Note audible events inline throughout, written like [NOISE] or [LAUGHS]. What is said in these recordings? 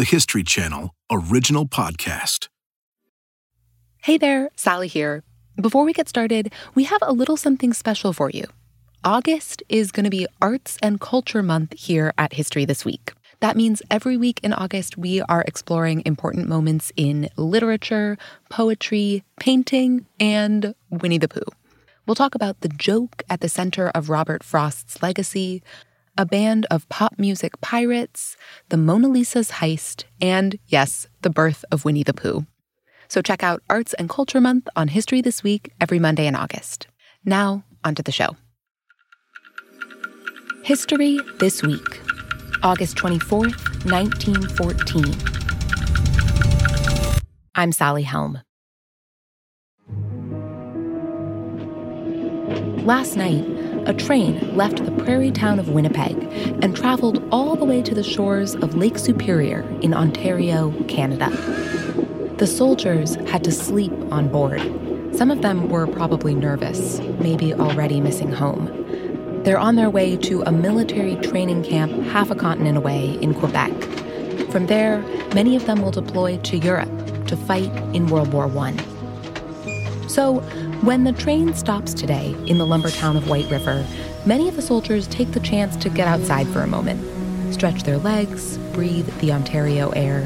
the History Channel original podcast. Hey there, Sally here. Before we get started, we have a little something special for you. August is going to be Arts and Culture Month here at History This Week. That means every week in August, we are exploring important moments in literature, poetry, painting, and Winnie the Pooh. We'll talk about the joke at the center of Robert Frost's legacy, a band of pop music pirates, the Mona Lisa's heist, and yes, the birth of Winnie the Pooh. So check out Arts and Culture Month on History This Week every Monday in August. Now, onto the show. History This Week, August 24th, 1914. I'm Sally Helm. Last night, a train left the prairie town of Winnipeg and traveled all the way to the shores of Lake Superior in Ontario, Canada. The soldiers had to sleep on board. Some of them were probably nervous, maybe already missing home. They're on their way to a military training camp half a continent away in Quebec. From there, many of them will deploy to Europe to fight in World War I. So, when the train stops today in the lumber town of White River, many of the soldiers take the chance to get outside for a moment, stretch their legs, breathe the Ontario air.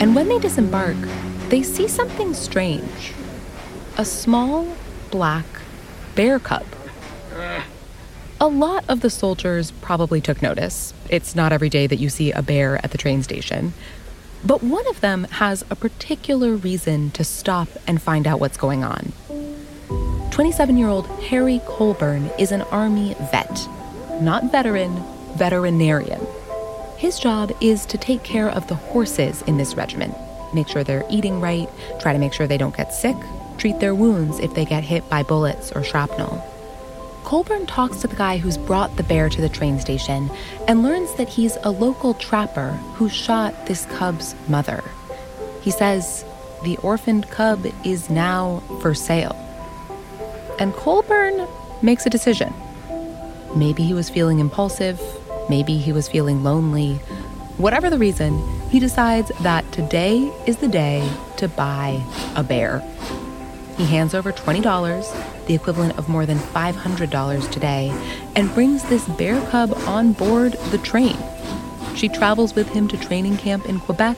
And when they disembark, they see something strange a small, black bear cub. A lot of the soldiers probably took notice. It's not every day that you see a bear at the train station. But one of them has a particular reason to stop and find out what's going on. 27 year old Harry Colebourn is an Army vet, not veteran, veterinarian. His job is to take care of the horses in this regiment, make sure they're eating right, try to make sure they don't get sick, treat their wounds if they get hit by bullets or shrapnel. Colebourn talks to the guy who's brought the bear to the train station and learns that he's a local trapper who shot this cub's mother. He says the orphaned cub is now for sale. And Colebourn makes a decision. Maybe he was feeling impulsive, maybe he was feeling lonely. Whatever the reason, he decides that today is the day to buy a bear. He hands over $20, the equivalent of more than $500 today, and brings this bear cub on board the train. She travels with him to training camp in Quebec,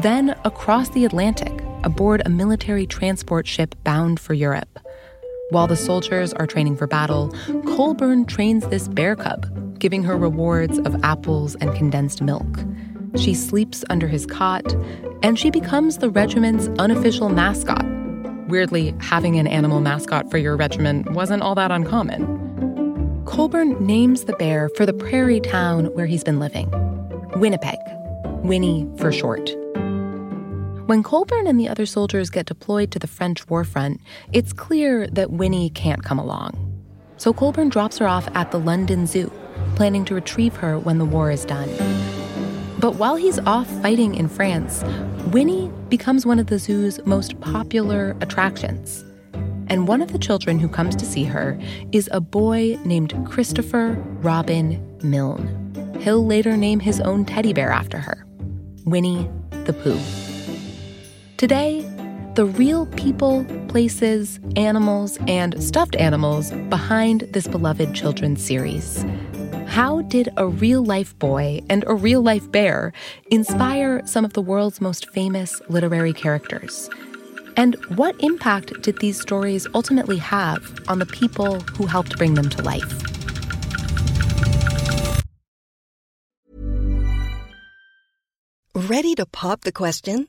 then across the Atlantic aboard a military transport ship bound for Europe. While the soldiers are training for battle, Colebourn trains this bear cub, giving her rewards of apples and condensed milk. She sleeps under his cot, and she becomes the regiment's unofficial mascot Weirdly, having an animal mascot for your regiment wasn't all that uncommon. Colebourn names the bear for the prairie town where he's been living Winnipeg, Winnie for short. When Colebourn and the other soldiers get deployed to the French war front, it's clear that Winnie can't come along. So Colebourn drops her off at the London Zoo, planning to retrieve her when the war is done. But while he's off fighting in France, Winnie becomes one of the zoo's most popular attractions. And one of the children who comes to see her is a boy named Christopher Robin Milne. He'll later name his own teddy bear after her Winnie the Pooh. Today, the real people, places, animals, and stuffed animals behind this beloved children's series. How did a real life boy and a real life bear inspire some of the world's most famous literary characters? And what impact did these stories ultimately have on the people who helped bring them to life? Ready to pop the question?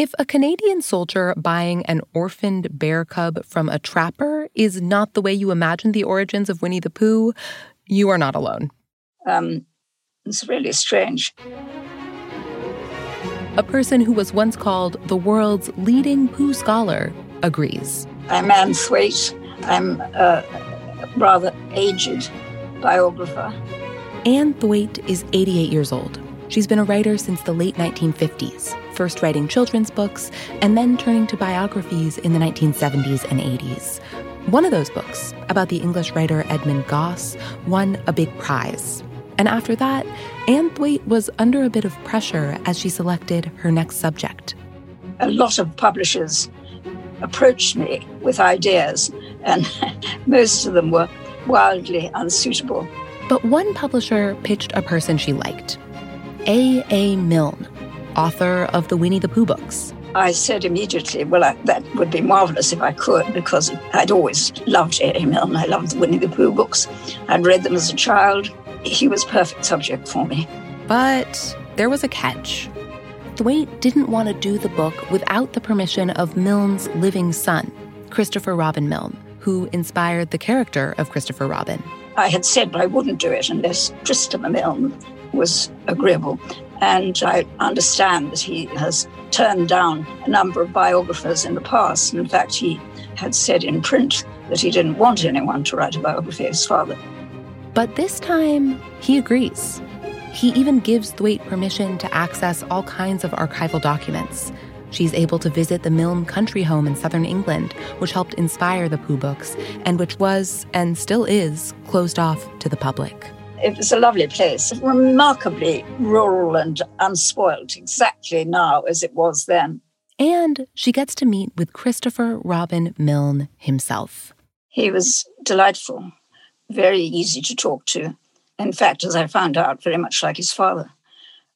If a Canadian soldier buying an orphaned bear cub from a trapper is not the way you imagine the origins of Winnie the Pooh, you are not alone. Um, it's really strange. A person who was once called the world's leading Pooh scholar agrees. I'm Anne Thwaite. I'm a rather aged biographer. Anne Thwaite is 88 years old. She's been a writer since the late 1950s, first writing children's books and then turning to biographies in the 1970s and 80s. One of those books, about the English writer Edmund Gosse, won a big prize. And after that, Anne Thwaite was under a bit of pressure as she selected her next subject. A lot of publishers approached me with ideas, and [LAUGHS] most of them were wildly unsuitable. But one publisher pitched a person she liked A. A. Milne, author of the Winnie the Pooh books. I said immediately, well, I, that would be marvelous if I could, because I'd always loved A. A. Milne. I loved the Winnie the Pooh books. I'd read them as a child. He was perfect subject for me. But there was a catch. Thwaite didn't want to do the book without the permission of Milne's living son, Christopher Robin Milne, who inspired the character of Christopher Robin. I had said I wouldn't do it unless Christopher Milne was agreeable. And I understand that he has turned down a number of biographers in the past. In fact, he had said in print that he didn't want anyone to write a biography of his father. But this time, he agrees. He even gives Thwaite permission to access all kinds of archival documents. She's able to visit the Milne country home in southern England, which helped inspire the Pooh books, and which was, and still is, closed off to the public. It was a lovely place, remarkably rural and unspoilt, exactly now as it was then. And she gets to meet with Christopher Robin Milne himself. He was delightful, very easy to talk to in fact, as I found out, very much like his father.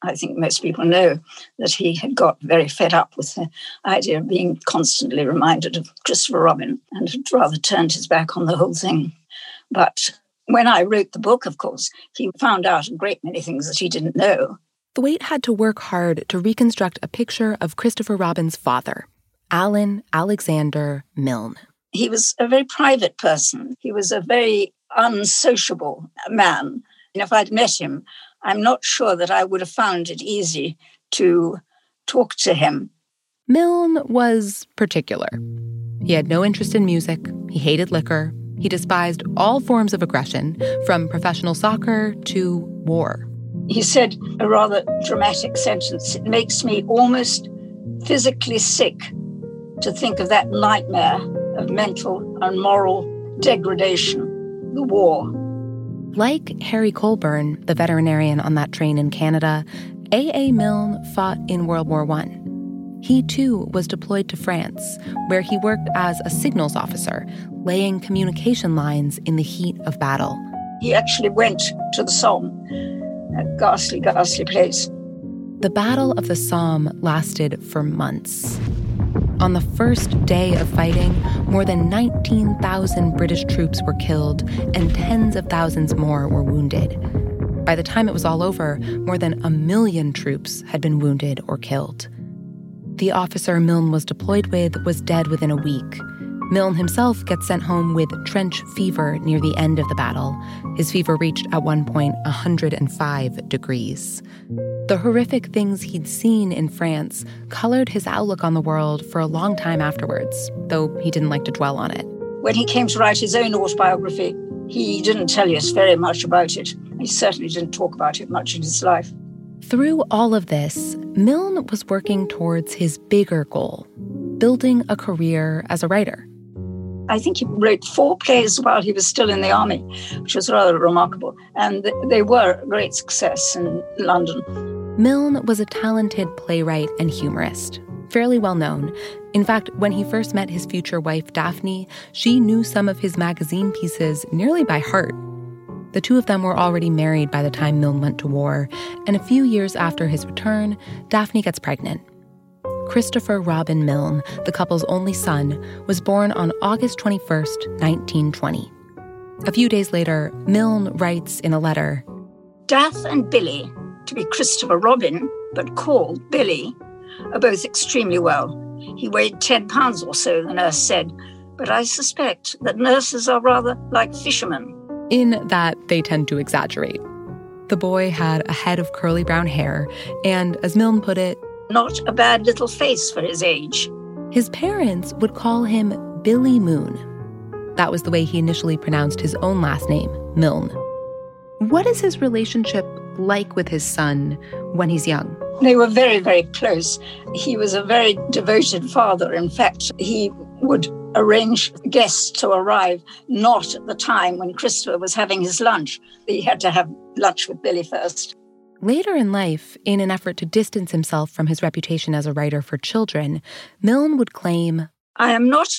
I think most people know that he had got very fed up with the idea of being constantly reminded of Christopher Robin and had rather turned his back on the whole thing. But when I wrote the book, of course, he found out a great many things that he didn't know. Thwaite had to work hard to reconstruct a picture of Christopher Robin's father, Alan Alexander Milne. He was a very private person. He was a very unsociable man and if I'd met him, I'm not sure that I would have found it easy to talk to him. Milne was particular. He had no interest in music, he hated liquor, he despised all forms of aggression, from professional soccer to war. He said a rather dramatic sentence It makes me almost physically sick to think of that nightmare of mental and moral degradation, the war. Like Harry Colebourn, the veterinarian on that train in Canada, A.A. Milne fought in World War I. He too was deployed to France, where he worked as a signals officer, laying communication lines in the heat of battle. He actually went to the Somme, a ghastly, ghastly place. The Battle of the Somme lasted for months. On the first day of fighting, more than 19,000 British troops were killed and tens of thousands more were wounded. By the time it was all over, more than a million troops had been wounded or killed. The officer Milne was deployed with was dead within a week. Milne himself gets sent home with trench fever near the end of the battle. His fever reached at one point 105 degrees. The horrific things he'd seen in France colored his outlook on the world for a long time afterwards, though he didn't like to dwell on it. When he came to write his own autobiography, he didn't tell us very much about it. He certainly didn't talk about it much in his life. Through all of this, Milne was working towards his bigger goal building a career as a writer. I think he wrote four plays while he was still in the army, which was rather remarkable. And they were a great success in London. Milne was a talented playwright and humorist, fairly well known. In fact, when he first met his future wife, Daphne, she knew some of his magazine pieces nearly by heart. The two of them were already married by the time Milne went to war, and a few years after his return, Daphne gets pregnant. Christopher Robin Milne, the couple's only son, was born on August 21st, 1920. A few days later, Milne writes in a letter Daff and Billy to be Christopher Robin, but called Billy, are both extremely well. He weighed 10 pounds or so, the nurse said, but I suspect that nurses are rather like fishermen. In that they tend to exaggerate. The boy had a head of curly brown hair, and as Milne put it, not a bad little face for his age. His parents would call him Billy Moon. That was the way he initially pronounced his own last name, Milne. What is his relationship like with his son when he's young? They were very, very close. He was a very devoted father. In fact, he would arrange guests to arrive not at the time when Christopher was having his lunch. He had to have lunch with Billy first. Later in life, in an effort to distance himself from his reputation as a writer for children, Milne would claim I am not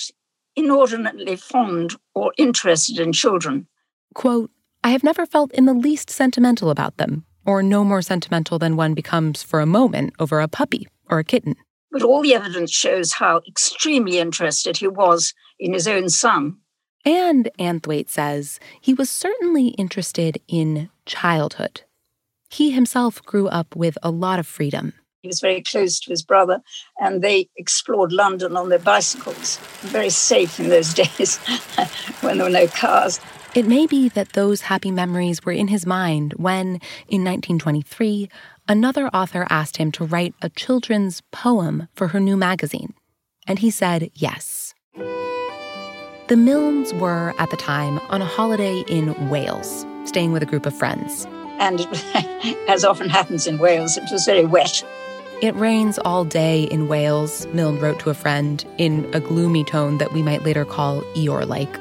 inordinately fond or interested in children. Quote, I have never felt in the least sentimental about them, or no more sentimental than one becomes for a moment over a puppy or a kitten. But all the evidence shows how extremely interested he was in his own son. And, Anne Thwaite says, he was certainly interested in childhood. He himself grew up with a lot of freedom. He was very close to his brother, and they explored London on their bicycles. Very safe in those [LAUGHS] days when there were no cars. It may be that those happy memories were in his mind when, in 1923, another author asked him to write a children's poem for her new magazine. And he said yes. The Milnes were, at the time, on a holiday in Wales, staying with a group of friends. And [LAUGHS] as often happens in Wales, it was very wet. It rains all day in Wales, Milne wrote to a friend in a gloomy tone that we might later call Eeyore like.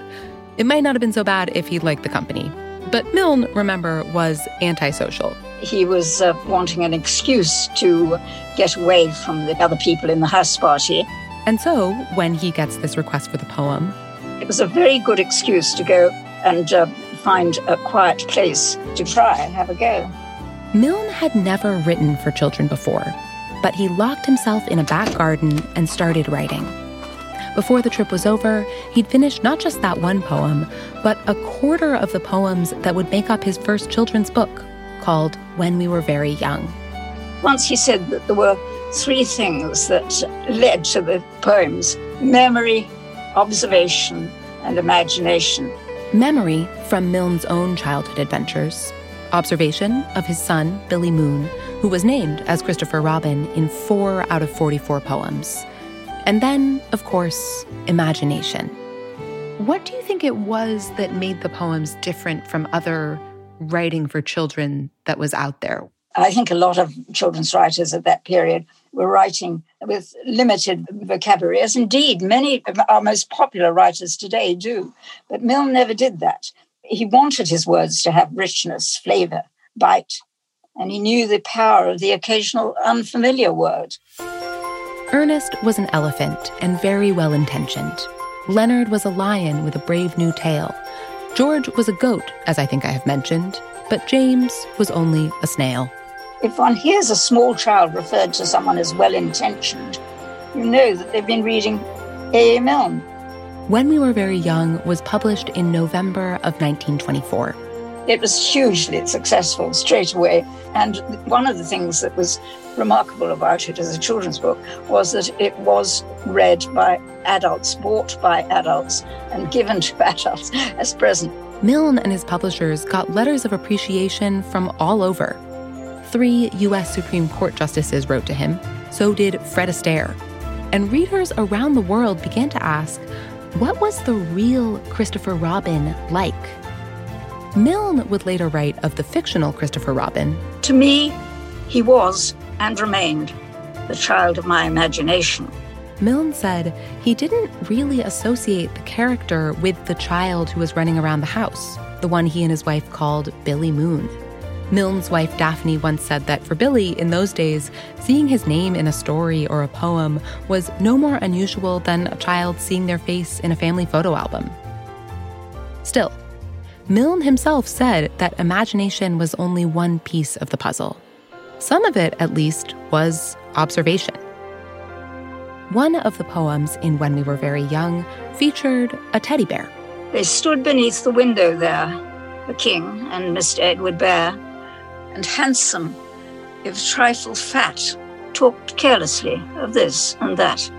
It might not have been so bad if he liked the company. But Milne, remember, was antisocial. He was uh, wanting an excuse to get away from the other people in the house party. And so, when he gets this request for the poem, it was a very good excuse to go and uh, find a quiet place to try and have a go. Milne had never written for children before, but he locked himself in a back garden and started writing. Before the trip was over, he'd finished not just that one poem, but a quarter of the poems that would make up his first children's book, called When We Were Very Young. Once he said that there were three things that led to the poems memory, observation, and imagination. Memory from Milne's own childhood adventures, observation of his son, Billy Moon, who was named as Christopher Robin in four out of 44 poems and then, of course, imagination. What do you think it was that made the poems different from other writing for children that was out there? I think a lot of children's writers at that period were writing with limited vocabulary, as indeed many of our most popular writers today do. But Milne never did that. He wanted his words to have richness, flavor, bite, and he knew the power of the occasional unfamiliar word. Ernest was an elephant and very well intentioned. Leonard was a lion with a brave new tail. George was a goat, as I think I have mentioned, but James was only a snail. If one hears a small child referred to someone as well intentioned, you know that they've been reading A. A. Milne. When We Were Very Young was published in November of 1924. It was hugely successful straight away. And one of the things that was remarkable about it as a children's book was that it was read by adults, bought by adults, and given to [LAUGHS] adults as present. Milne and his publishers got letters of appreciation from all over. Three U.S. Supreme Court justices wrote to him, so did Fred Astaire. And readers around the world began to ask, what was the real Christopher Robin like? Milne would later write of the fictional Christopher Robin. To me, he was and remained the child of my imagination. Milne said he didn't really associate the character with the child who was running around the house, the one he and his wife called Billy Moon. Milne's wife Daphne once said that for Billy, in those days, seeing his name in a story or a poem was no more unusual than a child seeing their face in a family photo album. Still, Milne himself said that imagination was only one piece of the puzzle. Some of it, at least, was observation. One of the poems in When We Were Very Young featured a teddy bear. They stood beneath the window there, the king and Mr. Edward Bear, and handsome, if a trifle fat, talked carelessly of this and that.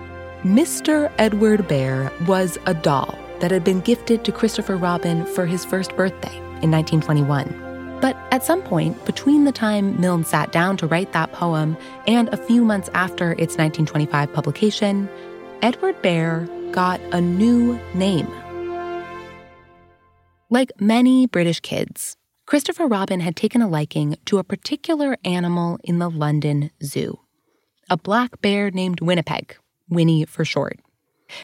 Mr. Edward Bear was a doll that had been gifted to Christopher Robin for his first birthday in 1921. But At some point, between the time Milne sat down to write that poem and a few months after its 1925 publication, Edward Bear got a new name. Like many British kids, Christopher Robin had taken a liking to a particular animal in the London Zoo a black bear named Winnipeg, Winnie for short.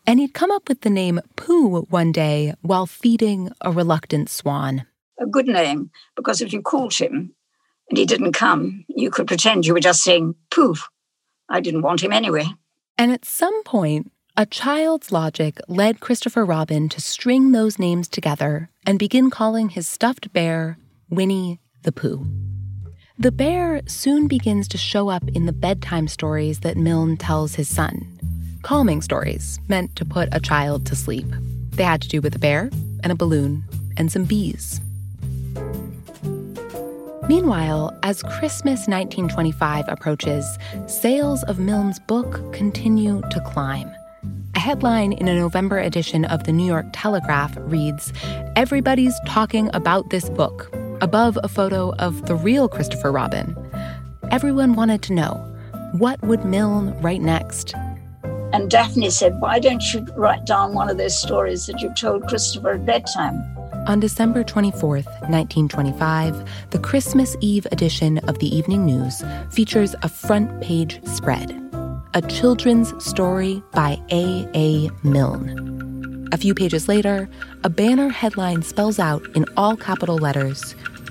And he'd come up with the name Pooh one day while feeding a reluctant swan. A good name, because if you called him and he didn't come, you could pretend you were just saying Pooh. I didn't want him anyway. And at some point, a child's logic led Christopher Robin to string those names together and begin calling his stuffed bear Winnie the Pooh. The bear soon begins to show up in the bedtime stories that Milne tells his son. Calming stories meant to put a child to sleep. They had to do with a bear and a balloon and some bees. Meanwhile, as Christmas 1925 approaches, sales of Milne's book continue to climb. A headline in a November edition of the New York Telegraph reads Everybody's talking about this book, above a photo of the real Christopher Robin. Everyone wanted to know what would Milne write next? And Daphne said, Why don't you write down one of those stories that you told Christopher at bedtime? On December 24th, 1925, the Christmas Eve edition of the Evening News features a front page spread a children's story by A. A. Milne. A few pages later, a banner headline spells out in all capital letters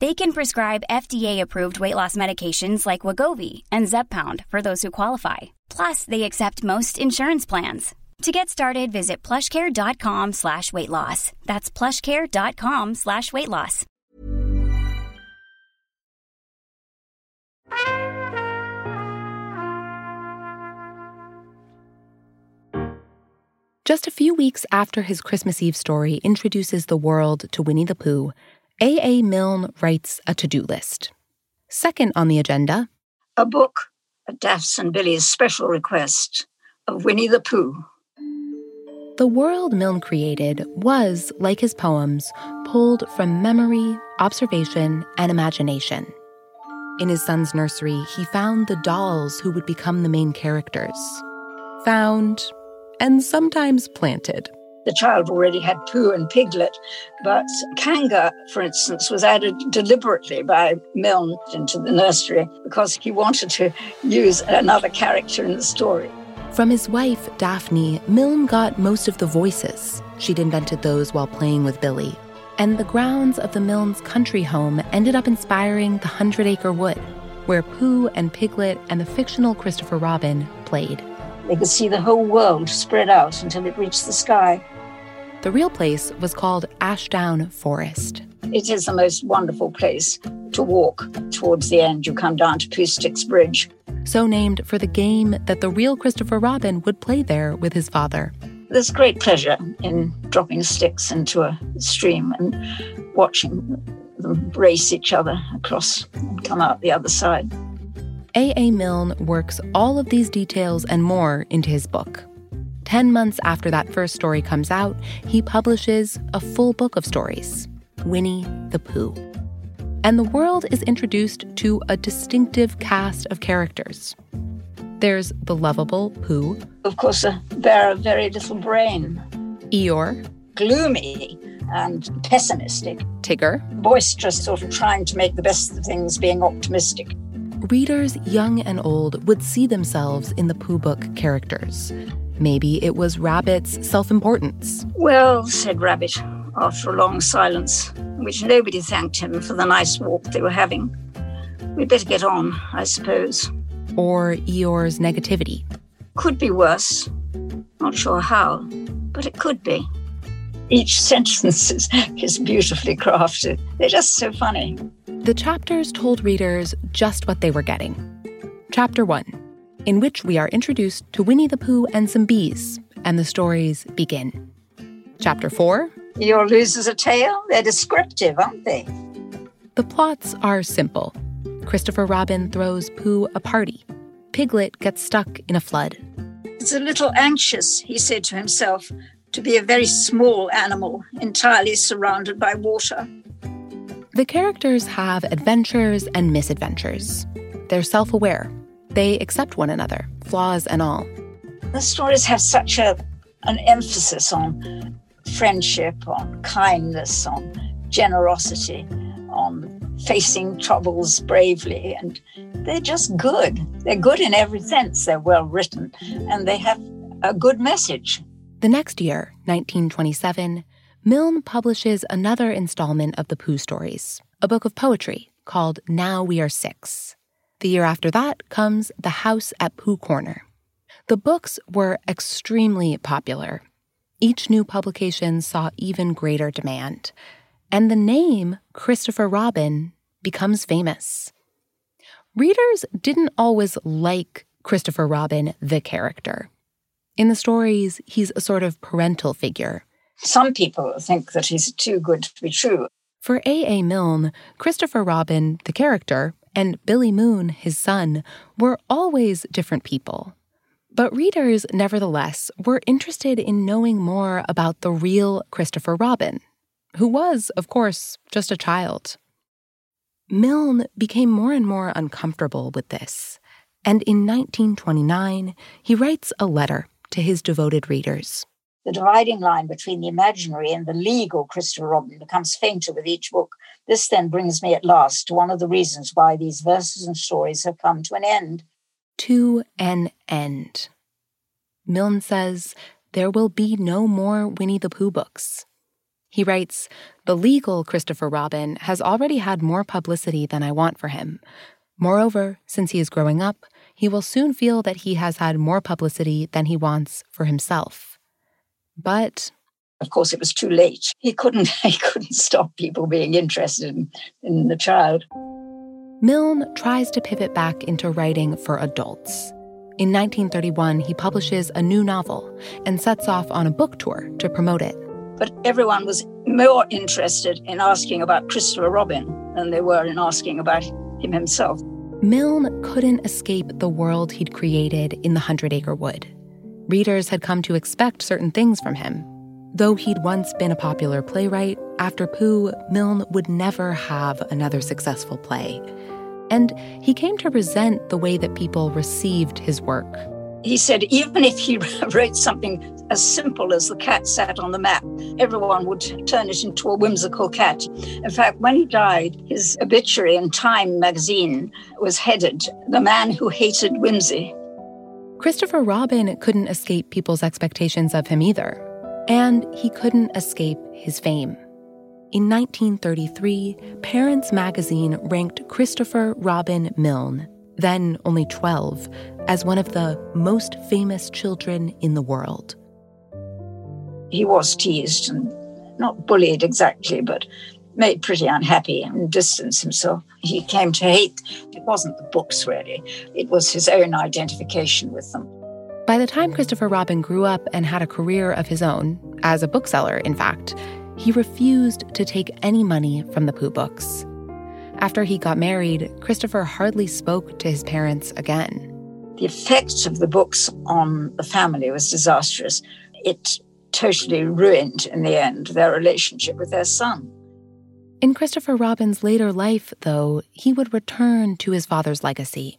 They can prescribe FDA-approved weight loss medications like Wegovy and Zepbound for those who qualify. Plus, they accept most insurance plans. To get started, visit plushcare.com slash weight loss. That's plushcare.com slash weight loss. Just a few weeks after his Christmas Eve story introduces the world to Winnie the Pooh, A. A. Milne writes a to do list. Second on the agenda, A book at Daph's and Billy's special request of Winnie the Pooh. the world Milne created was, like his poems, pulled from memory, observation, and imagination. In his son's nursery, he found the dolls who would become the main characters. Found and sometimes planted. The child already had Pooh and Piglet, but Kanga, for instance, was added deliberately by Milne into the nursery because he wanted to use another character in the story. From his wife, Daphne, Milne got most of the voices. She'd invented those while playing with Billy. And the grounds of the Milne's country home ended up inspiring the Hundred Acre Wood, where Pooh and Piglet and the fictional Christopher Robin played. They could see the whole world spread out until it reached the sky. The real place was called Ashdown Forest. It is the most wonderful place to walk towards the end. You come down to Poohsticks Bridge. so named for the game that the real Christopher Robin would play there with his father. There's great pleasure in dropping sticks into a stream and watching them race each other across and come out the other side. A.A. Milne works all of these details and more into his book. Ten months after that first story comes out, he publishes a full book of stories Winnie the Pooh. And the world is introduced to a distinctive cast of characters. There's the lovable Pooh, Of course, uh, a bear of very little brain, Eeyore, gloomy and pessimistic, Tigger, boisterous, sort of trying to make the best of things, being optimistic. Readers young and old would see themselves in the Pooh book characters. Maybe it was Rabbit's self importance. Well, said Rabbit, after a long silence, in which nobody thanked him for the nice walk they were having. We'd better get on, I suppose. Or Eeyore's negativity. Could be worse. Not sure how, but it could be. Each sentence is, is beautifully crafted. They're just so funny. The chapters told readers just what they were getting. Chapter 1, in which we are introduced to Winnie the Pooh and some bees, and the stories begin. Chapter 4, Eeyore losers a tail? They're descriptive, aren't they? The plots are simple. Christopher Robin throws Pooh a party. Piglet gets stuck in a flood. It's a little anxious, he said to himself, to be a very small animal entirely surrounded by water. The characters have adventures and misadventures. They're self aware. They accept one another, flaws and all. The stories have such a, an emphasis on friendship, on kindness, on generosity, on facing troubles bravely. And they're just good. They're good in every sense. They're well written and they have a good message. The next year, 1927, Milne publishes another installment of the Pooh stories, a book of poetry called Now We Are Six. The year after that comes The House at Pooh Corner. The books were extremely popular. Each new publication saw even greater demand, and the name Christopher Robin becomes famous. Readers didn't always like Christopher Robin, the character. In the stories, he's a sort of parental figure. Some people think that he's too good to be true. For A. A. Milne, Christopher Robin, the character, and Billy Moon, his son, were always different people. But readers, nevertheless, were interested in knowing more about the real Christopher Robin, who was, of course, just a child. Milne became more and more uncomfortable with this, and in 1929, he writes a letter to his devoted readers. The dividing line between the imaginary and the legal Christopher Robin becomes fainter with each book. This then brings me at last to one of the reasons why these verses and stories have come to an end. To an end. Milne says there will be no more Winnie the Pooh books. He writes, The legal Christopher Robin has already had more publicity than I want for him. Moreover, since he is growing up, he will soon feel that he has had more publicity than he wants for himself. But of course, it was too late. He couldn't. [LAUGHS] He couldn't stop people being interested in, in the child. Milne tries to pivot back into writing for adults. In 1931, he publishes a new novel and sets off on a book tour to promote it. But everyone was more interested in asking about Christopher Robin than they were in asking about him himself. Milne couldn't escape the world he'd created in the Hundred Acre Wood. Readers had come to expect certain things from him. Though he'd once been a popular playwright, after Pooh, Milne would never have another successful play. And he came to resent the way that people received his work. He said even if he [LAUGHS] wrote something as simple as the cat sat on the map, everyone would turn it into a whimsical cat. In fact, when he died, his obituary in Time magazine was headed The Man Who Hated Whimsy. Christopher Robin couldn't escape people's expectations of him either, and he couldn't escape his fame. In 1933, Parents magazine ranked Christopher Robin Milne, then only 12, as one of the most famous children in the world. He was teased and not bullied exactly, but made pretty unhappy and distanced himself. He came to hate, it wasn't the books really, it was his own identification with them. By the time Christopher Robin grew up and had a career of his own, as a bookseller, in fact, he refused to take any money from the Pooh books. After he got married, Christopher hardly spoke to his parents again. The effect of the books on the family was disastrous. It totally ruined, in the end, their relationship with their son. In Christopher Robin's later life, though, he would return to his father's legacy.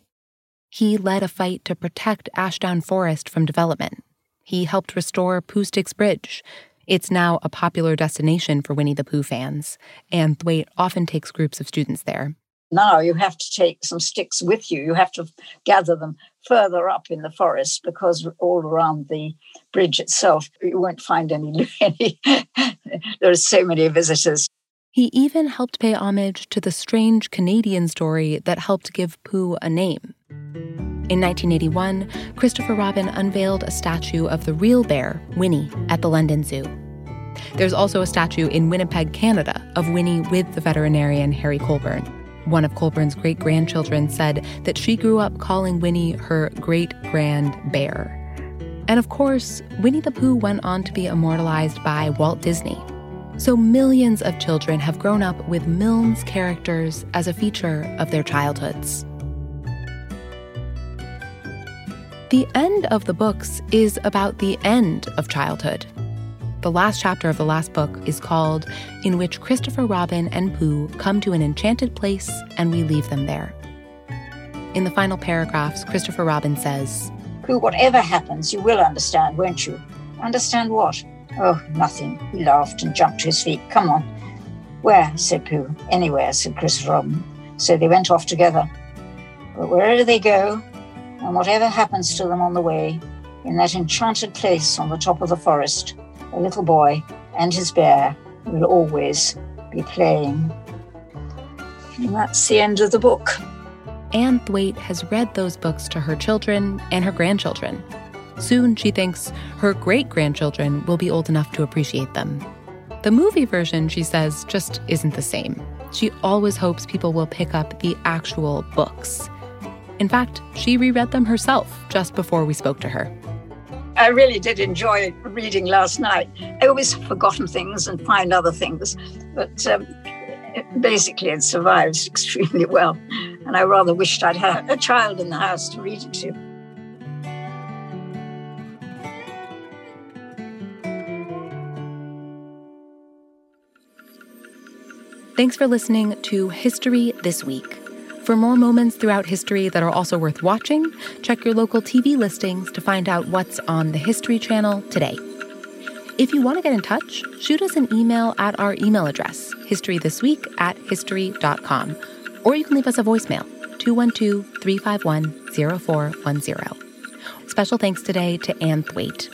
He led a fight to protect Ashdown Forest from development. He helped restore Pooh Sticks Bridge. It's now a popular destination for Winnie the Pooh fans, and Thwaite often takes groups of students there. Now you have to take some sticks with you. You have to gather them further up in the forest because all around the bridge itself, you won't find any. [LAUGHS] any there are so many visitors. He even helped pay homage to the strange Canadian story that helped give Pooh a name. In 1981, Christopher Robin unveiled a statue of the real bear, Winnie, at the London Zoo. There's also a statue in Winnipeg, Canada, of Winnie with the veterinarian Harry Colebourn. One of Colebourn's great grandchildren said that she grew up calling Winnie her great grand bear. And of course, Winnie the Pooh went on to be immortalized by Walt Disney. So millions of children have grown up with Milne's characters as a feature of their childhoods. The end of the books is about the end of childhood. The last chapter of the last book is called In which Christopher Robin and Pooh come to an enchanted place and we leave them there. In the final paragraphs, Christopher Robin says, Pooh, whatever happens, you will understand, won't you? Understand what? Oh, nothing. He laughed and jumped to his feet. Come on. Where? said Pooh. Anywhere, said Christopher Robin. So they went off together. But wherever they go, and whatever happens to them on the way, in that enchanted place on the top of the forest, a little boy and his bear will always be playing. And that's the end of the book. Anne Thwaite has read those books to her children and her grandchildren. Soon, she thinks, her great grandchildren will be old enough to appreciate them. The movie version, she says, just isn't the same. She always hopes people will pick up the actual books. In fact, she reread them herself just before we spoke to her. I really did enjoy reading last night. I always forgotten things and find other things, but um, it, basically it survives [LAUGHS] extremely well. And I rather wished I'd had a child in the house to read it to. Thanks for listening to History This Week. For more moments throughout history that are also worth watching, check your local TV listings to find out what's on the History Channel today. If you want to get in touch, shoot us an email at our email address, historythisweek at history.com, or you can leave us a voicemail, 212 351 0410. Special thanks today to Anne Thwaite.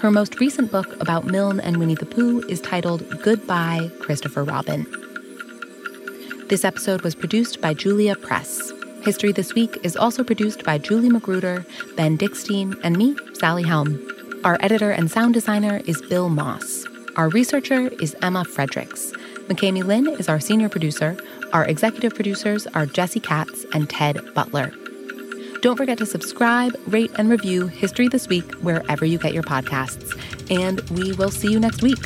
Her most recent book about Milne and Winnie the Pooh is titled Goodbye, Christopher Robin. This episode was produced by Julia Press. History This Week is also produced by Julie Magruder, Ben Dickstein, and me, Sally Helm. Our editor and sound designer is Bill Moss. Our researcher is Emma Fredericks. McKamey Lynn is our senior producer. Our executive producers are Jesse Katz and Ted Butler. Don't forget to subscribe, rate, and review History This Week wherever you get your podcasts. And we will see you next week.